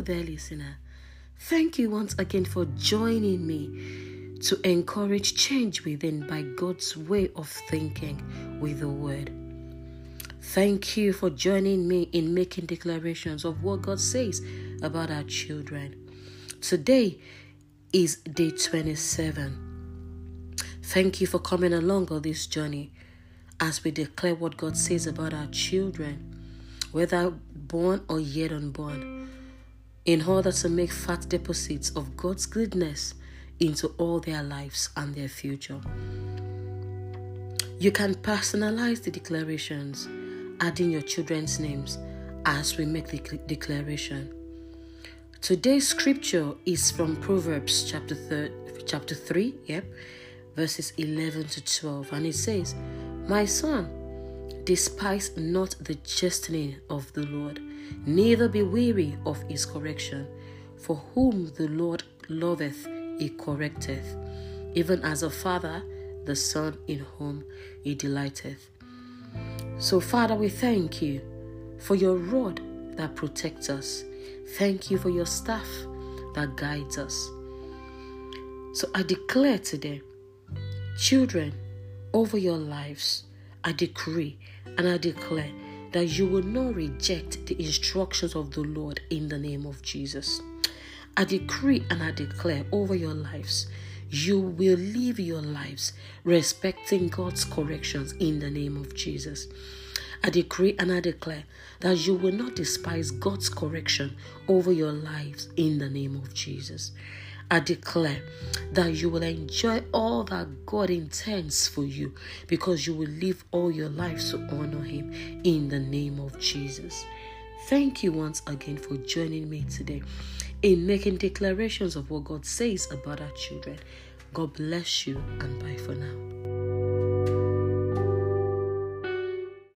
there, listener. Thank you once again for joining me to encourage change within by God's way of thinking with the Word. Thank you for joining me in making declarations of what God says about our children. Today is day 27. Thank you for coming along on this journey as we declare what God says about our children, whether born or yet unborn, in order to make fat deposits of God's goodness into all their lives and their future. You can personalize the declarations, adding your children's names as we make the declaration. Today's scripture is from Proverbs chapter thir- chapter 3, yep, verses 11 to 12, and it says, "My son, despise not the chastening of the Lord, neither be weary of his correction, for whom the Lord loveth, he correcteth, even as a father the son in whom he delighteth." So, Father, we thank you for your rod that protects us Thank you for your staff that guides us. So I declare today, children, over your lives, I decree and I declare that you will not reject the instructions of the Lord in the name of Jesus. I decree and I declare over your lives, you will live your lives respecting God's corrections in the name of Jesus. I decree and I declare that you will not despise God's correction over your lives in the name of Jesus. I declare that you will enjoy all that God intends for you because you will live all your life to honor Him in the name of Jesus. Thank you once again for joining me today in making declarations of what God says about our children. God bless you and bye for now.